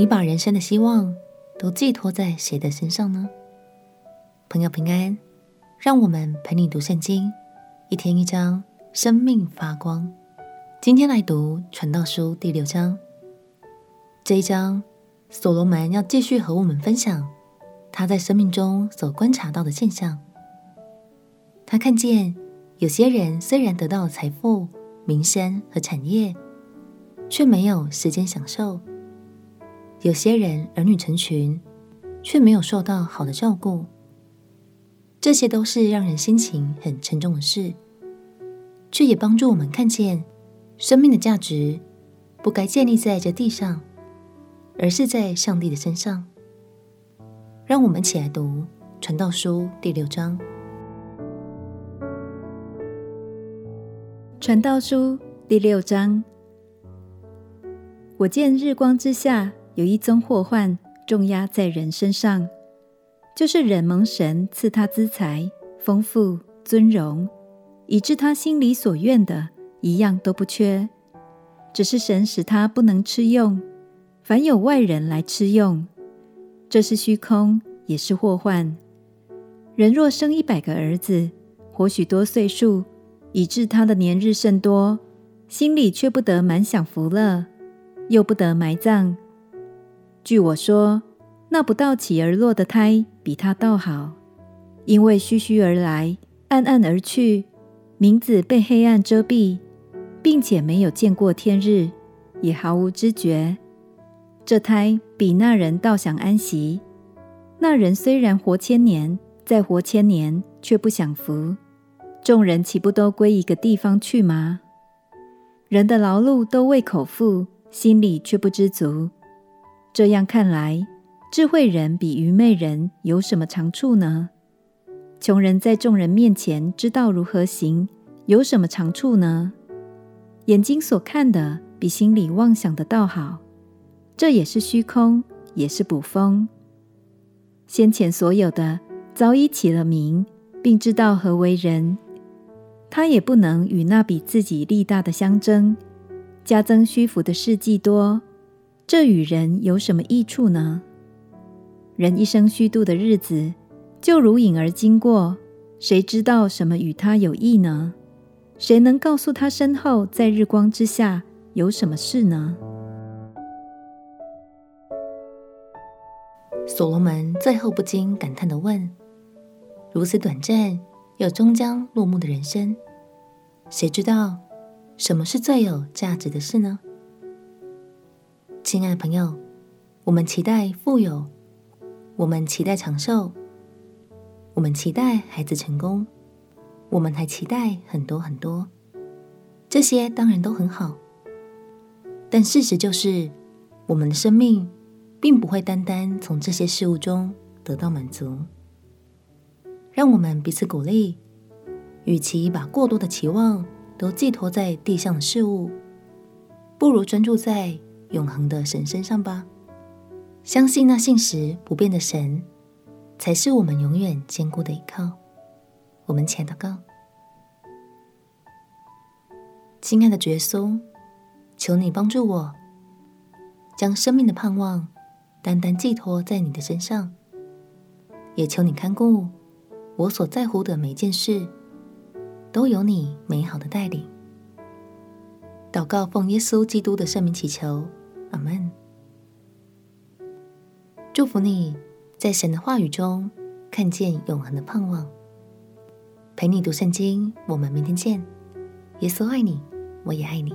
你把人生的希望都寄托在谁的身上呢？朋友平安，让我们陪你读圣经，一天一章，生命发光。今天来读《传道书》第六章。这一章，所罗门要继续和我们分享他在生命中所观察到的现象。他看见有些人虽然得到了财富、名声和产业，却没有时间享受；有些人儿女成群，却没有受到好的照顾。这些都是让人心情很沉重的事，却也帮助我们看见生命的价值不该建立在这地上。而是在上帝的身上。让我们起来读《传道书》第六章。《传道书》第六章，我见日光之下有一宗祸患重压在人身上，就是人蒙神赐他资财、丰富、尊荣，以致他心里所愿的一样都不缺，只是神使他不能吃用。凡有外人来吃用，这是虚空，也是祸患。人若生一百个儿子，活许多岁数，以致他的年日甚多，心里却不得满享福乐，又不得埋葬。据我说，那不道起而落的胎比他倒好，因为虚虚而来，暗暗而去，名字被黑暗遮蔽，并且没有见过天日，也毫无知觉。这胎比那人倒想安息。那人虽然活千年，再活千年，却不享福。众人岂不都归一个地方去吗？人的劳碌都为口腹，心里却不知足。这样看来，智慧人比愚昧人有什么长处呢？穷人在众人面前知道如何行，有什么长处呢？眼睛所看的，比心里妄想的倒好。这也是虚空，也是捕风。先前所有的早已起了名，并知道何为人，他也不能与那比自己力大的相争，加增虚浮的事迹多，这与人有什么益处呢？人一生虚度的日子，就如影儿经过，谁知道什么与他有益呢？谁能告诉他身后在日光之下有什么事呢？所罗门最后不禁感叹地问：“如此短暂又终将落幕的人生，谁知道什么是最有价值的事呢？”亲爱的朋友，我们期待富有，我们期待长寿，我们期待孩子成功，我们还期待很多很多，这些当然都很好，但事实就是，我们的生命。并不会单单从这些事物中得到满足。让我们彼此鼓励，与其把过多的期望都寄托在地上的事物，不如专注在永恒的神身上吧。相信那信实不变的神，才是我们永远坚固的依靠。我们前祷告，亲爱的耶稣，求你帮助我，将生命的盼望。单单寄托在你的身上，也求你看顾我所在乎的每件事，都有你美好的带领。祷告奉耶稣基督的圣名祈求，阿门。祝福你在神的话语中看见永恒的盼望。陪你读圣经，我们明天见。耶稣爱你，我也爱你。